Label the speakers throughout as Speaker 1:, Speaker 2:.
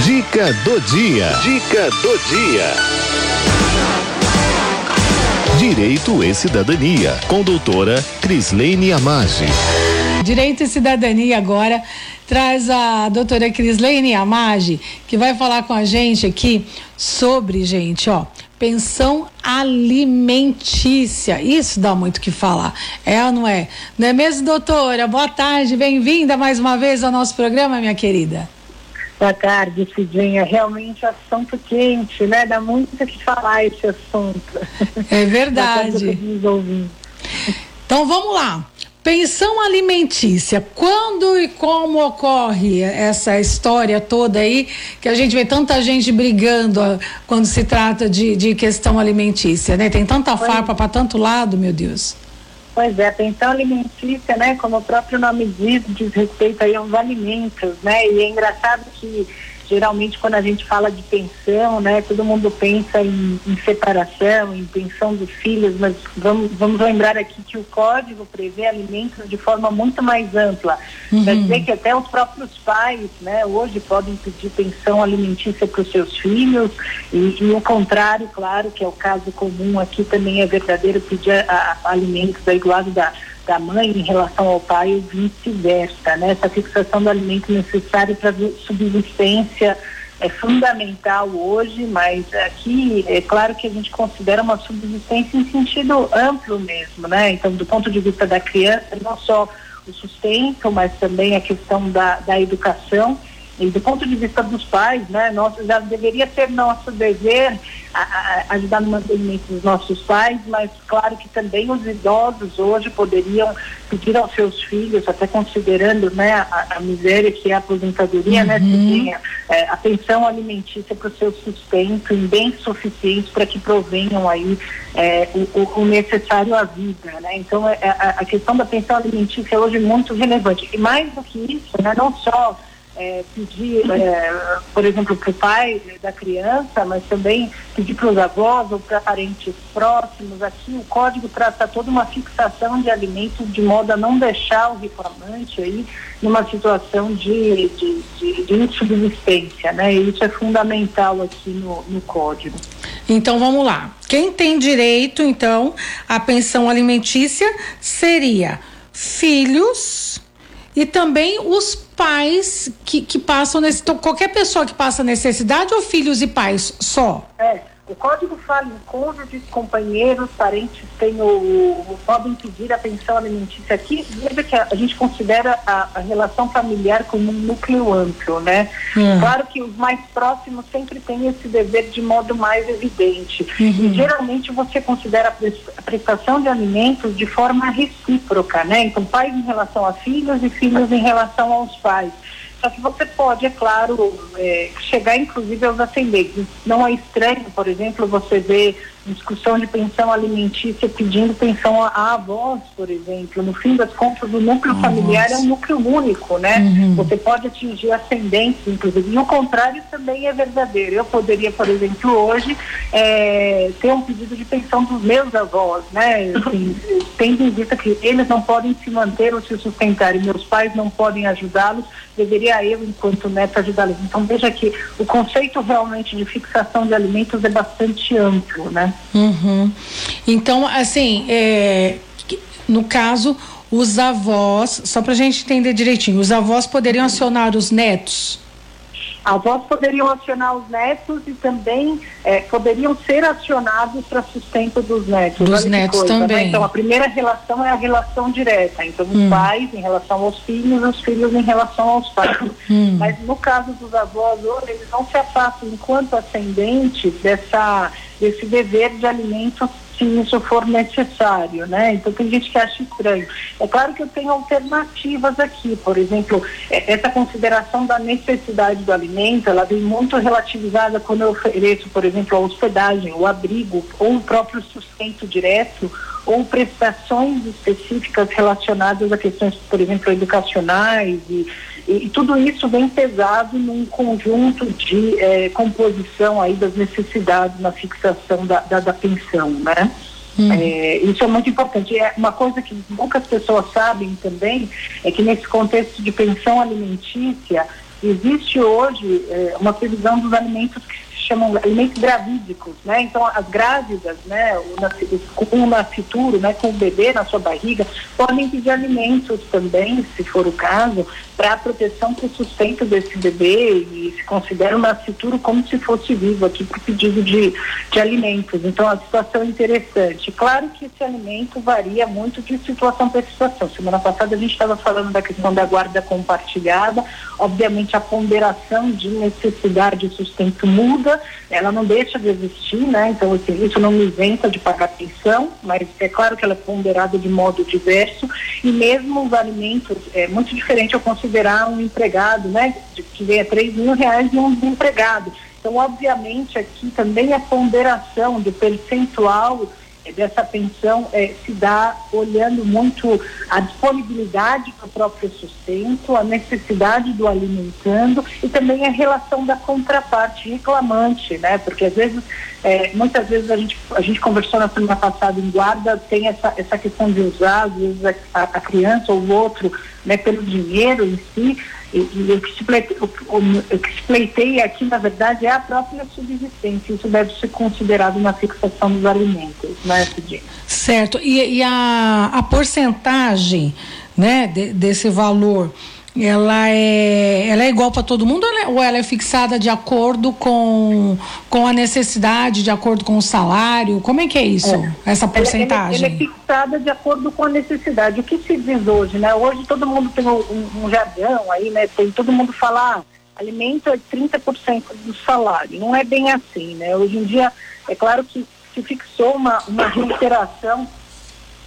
Speaker 1: Dica do dia. Dica do dia. Direito e Cidadania, com doutora Crislene Amage.
Speaker 2: Direito e Cidadania agora traz a doutora Crislene Amage, que vai falar com a gente aqui sobre, gente, ó, pensão alimentícia. Isso dá muito o que falar. É ou não é? Não é mesmo, doutora? Boa tarde, bem-vinda mais uma vez ao nosso programa, minha querida.
Speaker 3: Boa tarde, Cidinha. Realmente assunto quente, né? Dá muito o que falar esse assunto.
Speaker 2: É verdade. então vamos lá. Pensão alimentícia, quando e como ocorre essa história toda aí, que a gente vê tanta gente brigando ó, quando se trata de, de questão alimentícia, né? Tem tanta farpa para tanto lado, meu Deus.
Speaker 3: Pois é, pensão alimentícia, né, como o próprio nome diz, diz respeito aí aos alimentos, né? E é engraçado que geralmente quando a gente fala de pensão, né, todo mundo pensa em, em, separação, em pensão dos filhos, mas vamos, vamos lembrar aqui que o código prevê alimentos de forma muito mais ampla. Uhum. Quer dizer que até os próprios pais, né, hoje podem pedir pensão alimentícia para os seus filhos e, e, o contrário, claro, que é o caso comum aqui também é verdadeiro pedir a, a alimentos aí do lado da da mãe em relação ao pai e vice-versa, né? Essa fixação do alimento necessário para subsistência é fundamental hoje, mas aqui é claro que a gente considera uma subsistência em sentido amplo mesmo, né? Então, do ponto de vista da criança, não só o sustento, mas também a questão da, da educação e do ponto de vista dos pais, né, nós já deveria ser nosso dever a, a, ajudar no mantenimento dos nossos pais, mas claro que também os idosos hoje poderiam pedir aos seus filhos, até considerando né, a, a miséria que é a aposentadoria, né, uhum. né, que tenha é, a pensão alimentícia para o seu sustento em bens suficientes para que provenham aí é, o, o, necessário à vida, né? Então é, a, a questão da pensão alimentícia é hoje muito relevante e mais do que isso, né, não só é, pedir, é, por exemplo, para o pai da criança, mas também pedir para os avós ou para parentes próximos. Aqui o código trata toda uma fixação de alimentos de modo a não deixar o reclamante aí numa situação de, de, de, de insubsistência, né? E isso é fundamental aqui no, no código.
Speaker 2: Então vamos lá. Quem tem direito, então, à pensão alimentícia seria filhos e também os pais que, que passam nesse. Qualquer pessoa que passa necessidade ou filhos e pais só?
Speaker 3: É. O Código fala em cônjuges, companheiros, parentes têm o, o, podem pedir a pensão alimentícia aqui. Veja que a, a gente considera a, a, relação familiar como um núcleo amplo, né? Hum. Claro que os mais próximos sempre têm esse dever de modo mais evidente. Uhum. E geralmente você considera a prestação de alimentos de forma recíproca, né? Então, pais em relação a filhos e filhos em relação aos pais. Só que você pode, é claro, é, chegar inclusive aos ascendentes. Não é estranho, por exemplo, você ver discussão de pensão alimentícia pedindo pensão a, avós, por exemplo. No fim das contas, o núcleo Nossa. familiar é um núcleo único, né? Uhum. Você pode atingir ascendentes, inclusive. E o contrário também é verdadeiro. Eu poderia, por exemplo, hoje é, ter um pedido de pensão dos meus avós, né? Assim, tendo em vista que eles não podem se manter ou se sustentar e meus pais não podem ajudá-los, deveria eu, enquanto neto, ajudá-los. Então, veja que o conceito realmente de fixação de alimentos é bastante amplo, né?
Speaker 2: Uhum. Então, assim, é, no caso, os avós, só para a gente entender direitinho, os avós poderiam acionar os netos?
Speaker 3: Avós poderiam acionar os netos e também é, poderiam ser acionados para sustento dos netos.
Speaker 2: Dos netos coisa, né? também. Né?
Speaker 3: Então, a primeira relação é a relação direta. Então, os hum. pais em relação aos filhos, os filhos em relação aos pais. Hum. Mas no caso dos avós, eles não se afastam enquanto ascendentes dessa esse dever de alimento se isso for necessário, né? Então tem gente que acha estranho. É claro que eu tenho alternativas aqui, por exemplo, é, essa consideração da necessidade do alimento, ela vem muito relativizada quando eu ofereço, por exemplo, a hospedagem, o abrigo ou o próprio sustento direto ou prestações específicas relacionadas a questões, por exemplo, educacionais e e, tudo isso vem pesado num conjunto de eh, composição aí das necessidades na fixação da, da, da pensão, né? Hum. É, isso é muito importante. É uma coisa que poucas pessoas sabem também é que nesse contexto de pensão alimentícia existe hoje é, uma previsão dos alimentos que chamam alimentos gravídicos, né? Então as grávidas, né, o, nascituro, né, com o bebê na sua barriga, podem pedir alimentos também, se for o caso, para a proteção para o sustento desse bebê e se considera o nascituro como se fosse vivo aqui o pedido de, de alimentos. Então a situação é interessante. Claro que esse alimento varia muito de situação para situação. Semana passada a gente estava falando da questão da guarda compartilhada, obviamente a ponderação de necessidade de sustento muda ela não deixa de existir, né? Então, assim, isso não me isenta de pagar pensão, mas é claro que ela é ponderada de modo diverso e mesmo os alimentos, é muito diferente eu considerar um empregado, né? Que ganha 3 mil reais e um desempregado. Então, obviamente, aqui também a ponderação do percentual dessa pensão é, se dá olhando muito a disponibilidade do próprio sustento, a necessidade do alimentando e também a relação da contraparte reclamante, né? Porque às vezes, é, muitas vezes a gente, a gente conversou na semana passada em guarda, tem essa, essa questão de usar, às vezes a, a criança ou o outro, né, pelo dinheiro em si, e, e o, que se o, que se pleiteia aqui, na verdade, é a própria subsistência. Isso deve ser considerado na fixação dos alimentos, né, Cidinha?
Speaker 2: Certo. E, e a, a porcentagem né, de, desse valor ela é, ela é igual para todo mundo ou ela, é, ou ela é fixada de acordo com, com a necessidade, de acordo com o salário? Como é que é isso, é. essa porcentagem?
Speaker 3: Ela, ela, ela, é fixada de acordo com a necessidade. O que se diz hoje, né? Hoje todo mundo tem um, um jargão aí, né? Tem, todo mundo fala, ah, alimento é 30% do salário. Não é bem assim, né? Hoje em dia, é claro que se fixou uma, uma reiteração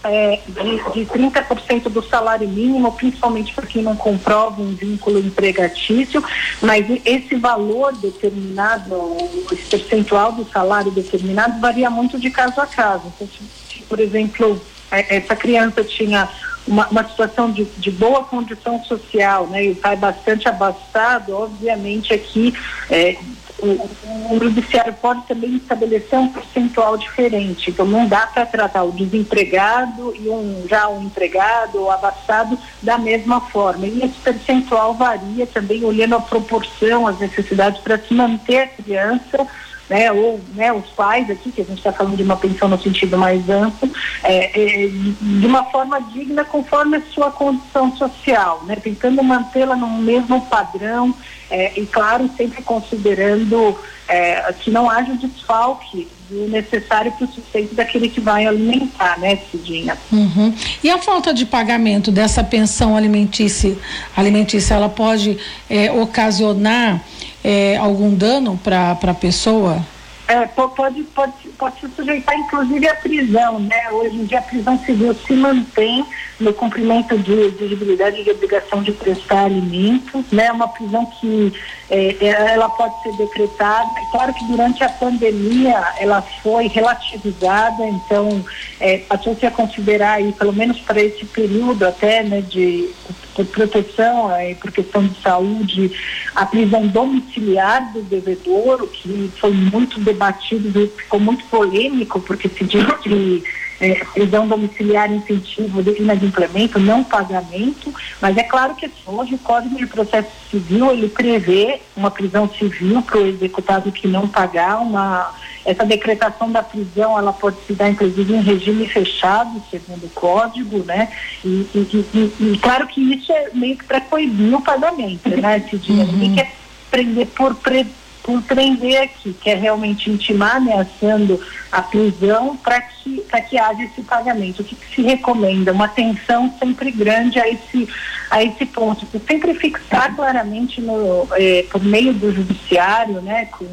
Speaker 3: é, de, de 30% do salário mínimo, principalmente para quem não comprova um vínculo empregatício, mas esse valor determinado, esse percentual do salário determinado varia muito de caso a caso. Então, se, por exemplo, é, essa criança tinha uma, uma situação de, de, boa condição social, né, e o pai bastante abastado, obviamente aqui é, o, o judiciário pode também estabelecer um percentual diferente. Então não dá para tratar o desempregado e um já um empregado ou abastado da mesma forma. E esse percentual varia também olhando a proporção, as necessidades para se manter a criança né, ou né, os pais aqui, que a gente está falando de uma pensão no sentido mais amplo, é, é, de uma forma digna conforme a sua condição social, né, tentando mantê-la no mesmo padrão é, e, claro, sempre considerando é, que não haja desfalque do necessário para o sustento daquele que vai alimentar, né, Cidinha?
Speaker 2: Uhum. E a falta de pagamento dessa pensão alimentícia, alimentícia ela pode é, ocasionar é, algum dano para a pessoa?
Speaker 3: É, pode, pode, pode se sujeitar inclusive à prisão, né? Hoje em dia a prisão civil se mantém no cumprimento de exigibilidade de obrigação de prestar alimentos, né? Uma prisão que é, é, ela pode ser decretada. Claro que durante a pandemia ela foi relativizada, então é, passou-se a considerar aí, pelo menos para esse período até, né, de, de proteção é, por questão de saúde, a prisão domiciliar do devedor, o que foi muito debatido, ficou muito polêmico, porque se diz que é, prisão domiciliar incentivo de inadimplemento, não pagamento, mas é claro que hoje o Código de Processo Civil ele prevê uma prisão civil para o executado que não pagar, uma essa decretação da prisão ela pode se dar inclusive em regime fechado, segundo o código, né? E, e, e, e claro que isso é meio que para coibir o pagamento, né? Esse dinheiro. Uhum. Ninguém quer prender por pre por prender aqui, que é realmente intimar ameaçando a prisão para que, que haja esse pagamento. O que, que, se recomenda? Uma atenção sempre grande a esse, a esse ponto. Sempre fixar claramente no, eh, por meio do judiciário, né, com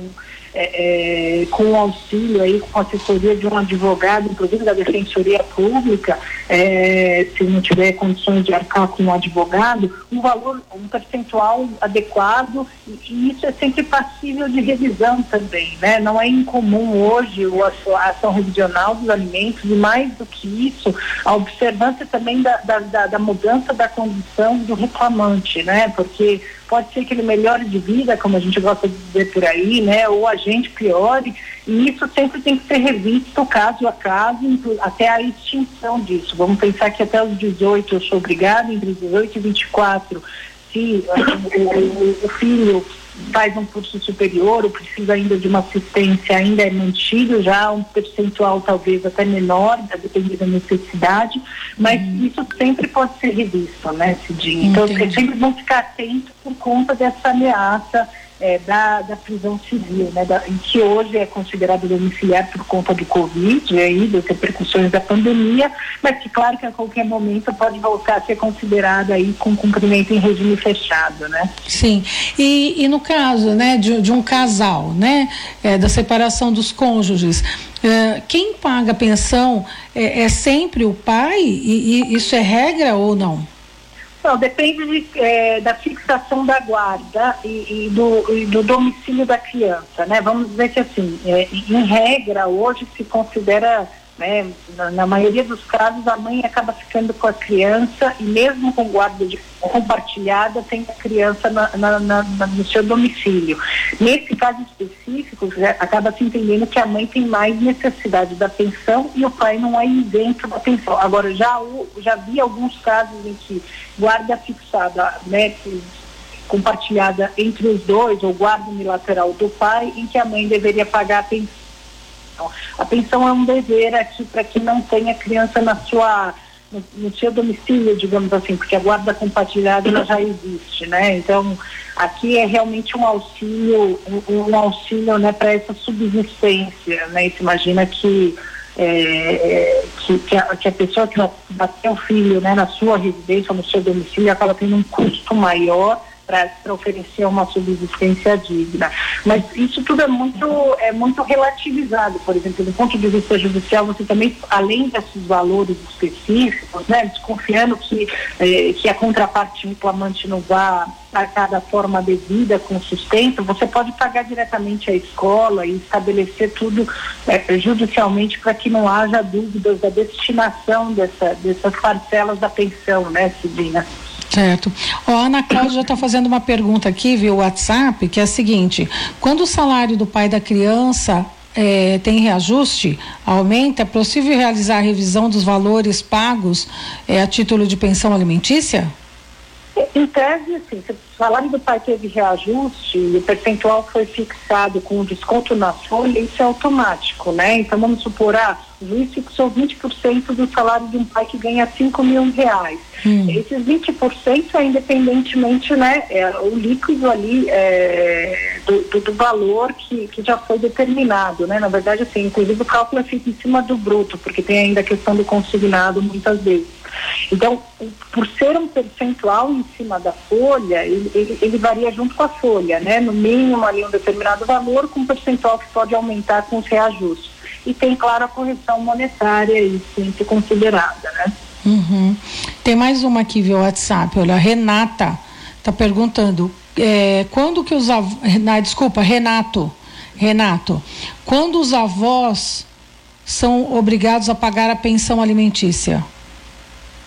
Speaker 3: é, é, com auxílio aí, com assessoria de um advogado, inclusive da Defensoria Pública, é, se não tiver condições de arcar com um advogado, um valor, um percentual adequado, e, e isso é sempre passível de revisão também, né? Não é incomum hoje a ação revisional dos alimentos, e mais do que isso, a observância também da, da, da, da mudança da condição do reclamante, né? Porque pode ser que ele melhore de vida, como a gente gosta de dizer por aí, né? Ou a gente piore, e isso sempre tem que ser revisto caso a caso, até a extinção disso. Vamos pensar que até os 18 eu sou obrigada, entre 18 e 24 se o, o, filho faz um curso superior ou precisa ainda de uma assistência, ainda é mantido já um percentual talvez até menor, dependendo da necessidade, mas uhum. isso sempre pode ser revisto, né, Cidinha? Então, vocês sempre vão ficar atentos por conta dessa ameaça é, da, da prisão civil, né, da, que hoje é considerado domiciliar por conta do Covid, aí, das repercussões da pandemia, mas que claro que a qualquer momento pode voltar a ser considerada aí com cumprimento em regime fechado, né?
Speaker 2: Sim, e, e no caso, né, de, de um casal, né, é, da separação dos cônjuges, é, quem paga a pensão é, é sempre o pai e, e isso é regra ou não?
Speaker 3: Não, depende de, é, da fixação da guarda e, e, do, e, do, domicílio da criança, né? Vamos dizer que assim, é, em regra, hoje se considera né? Na, na, maioria dos casos, a mãe acaba ficando com a criança e mesmo com guarda de, compartilhada, tem a criança na, na, no seu domicílio. Nesse caso específico, acaba se entendendo que a mãe tem mais necessidade da pensão e o pai não é isento da pensão. Agora, já, já vi alguns casos em que guarda fixada, né, compartilhada entre os dois, ou guarda unilateral do pai, em que a mãe deveria pagar a pensão pensão. A pensão é um dever aqui para quem não tem a criança na sua no, no, seu domicílio, digamos assim, porque a guarda compartilhada ela já existe, né? Então, aqui é realmente um auxílio, um, um auxílio, né, para essa subsistência, né? E se imagina que é, é, que, que, a, que, a, pessoa que vai ter o filho né, na sua residência, no seu domicílio, acaba tendo um custo maior para oferecer uma subsistência digna. Mas isso tudo é muito, é muito relativizado, por exemplo, do ponto de vista judicial, você também, além desses valores específicos, né, desconfiando que, eh, que a contraparte reclamante não vá pagar da forma devida, com sustento, você pode pagar diretamente à escola e estabelecer tudo eh, judicialmente para que não haja dúvidas da destinação dessa, dessas parcelas da pensão, né, Cidina?
Speaker 2: Certo. Ó, a Ana Cláudia já está fazendo uma pergunta aqui via WhatsApp, que é a seguinte: quando o salário do pai da criança é, tem reajuste, aumenta, é possível realizar a revisão dos valores pagos é, a título de pensão alimentícia?
Speaker 3: Em tese, assim, se o salário do pai teve reajuste e o percentual foi fixado com desconto na folha, isso é automático, né? Então vamos supor, ah, o juiz fixou 20% do salário de um pai que ganha 5 mil reais. Hum. Esses 20% é independentemente, né, é, o líquido ali é, do, do, do, valor que, que já foi determinado, né? Na verdade, assim, inclusive o cálculo é feito em cima do bruto, porque tem ainda a questão do consignado muitas vezes. Então, por ser um percentual em cima da folha, ele, ele, ele, varia junto com a folha, né? No mínimo ali um determinado valor, com um percentual que pode aumentar com os reajustes. E tem, claro, a correção monetária aí sempre considerada, né?
Speaker 2: Uhum. Tem mais uma aqui via WhatsApp, olha, a Renata está perguntando, é, quando que os avós, desculpa, Renato, Renato, quando os avós são obrigados a pagar a pensão alimentícia?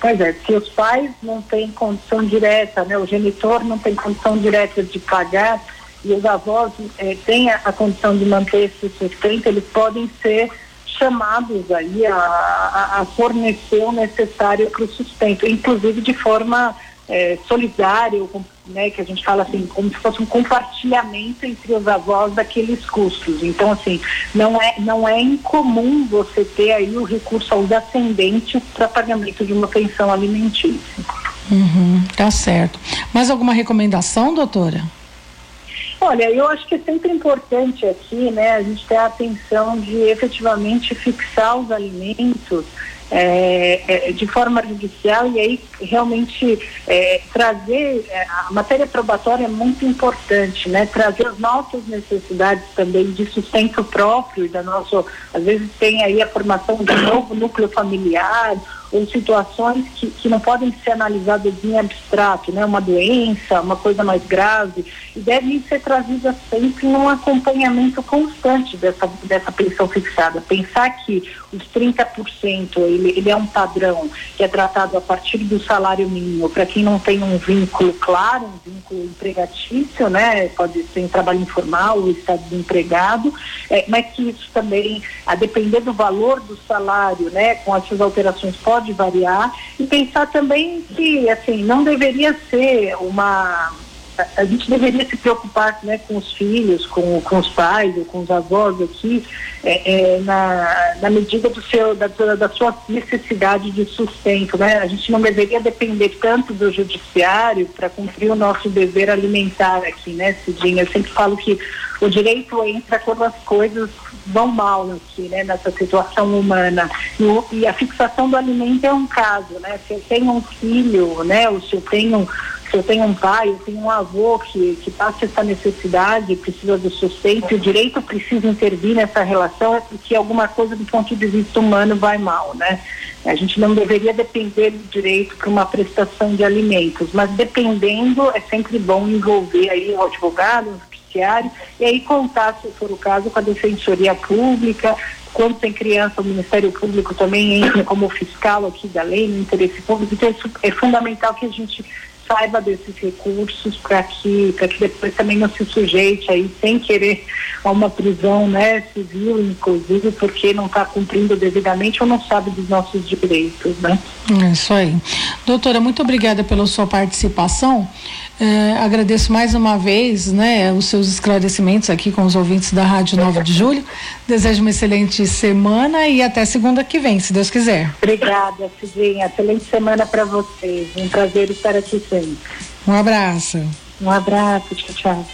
Speaker 3: Pois é, se os pais não têm condição direta, né, o genitor não tem condição direta de pagar e os avós eh, têm a, a, condição de manter esse sustento, eles podem ser chamados aí a, a, a fornecer o necessário para o sustento, inclusive de forma é, solidário, né, que a gente fala assim, como se fosse um compartilhamento entre os avós daqueles custos. Então, assim, não é, não é incomum você ter aí o recurso aos ascendentes para pagamento de uma pensão alimentícia.
Speaker 2: Uhum, tá certo. Mais alguma recomendação, doutora?
Speaker 3: Olha, eu acho que é sempre importante aqui, né, a gente ter a atenção de efetivamente fixar os alimentos é, é, de forma judicial e aí realmente é, trazer é, a matéria probatória é muito importante, né? Trazer as nossas necessidades também de sustento próprio da nossa, às vezes tem aí a formação de um novo núcleo familiar ou situações que, que não podem ser analisadas em abstrato, né? Uma doença, uma coisa mais grave, e devem ser trazidas sempre num acompanhamento constante dessa, dessa pensão fixada. Pensar que os 30%, ele, ele é um padrão que é tratado a partir do salário mínimo, para quem não tem um vínculo claro, um vínculo empregatício, né? Pode ser em trabalho informal ou está desempregado, é, mas que isso também, a depender do valor do salário, né? Com essas alterações, pode pode variar e pensar também que assim não deveria ser uma a gente deveria se preocupar né, com os filhos, com, com os pais, ou com os avós aqui, é, é, na, na medida do seu, da, da sua necessidade de sustento. Né? A gente não deveria depender tanto do judiciário para cumprir o nosso dever alimentar aqui, né, Cidinha? Eu sempre falo que o direito entra quando as coisas vão mal aqui, né, nessa situação humana. E, e a fixação do alimento é um caso, né? Se eu tenho um filho, né, ou se eu tenho se eu tenho um pai, eu tenho um avô que, que passa essa necessidade, precisa do sustento, o direito precisa intervir nessa relação, é porque alguma coisa do ponto de vista humano vai mal, né? A gente não deveria depender do direito para uma prestação de alimentos, mas dependendo, é sempre bom envolver aí o advogado, o judiciário, e aí contar, se for o caso, com a defensoria pública, quando tem criança, o Ministério Público também entra como fiscal aqui da lei, no interesse público, então é fundamental que a gente saiba desses recursos para que, que depois também não se sujeite aí sem querer a uma prisão né, civil, inclusive, porque não está cumprindo devidamente ou não sabe dos nossos direitos. Né?
Speaker 2: É isso aí. Doutora, muito obrigada pela sua participação. É, agradeço mais uma vez né, os seus esclarecimentos aqui com os ouvintes da Rádio 9 de Julho. Desejo uma excelente semana e até segunda que vem, se Deus quiser.
Speaker 3: Obrigada, Cidinha. Excelente semana para vocês. Um prazer estar aqui sempre.
Speaker 2: Um abraço.
Speaker 3: Um abraço. Tchau, tchau.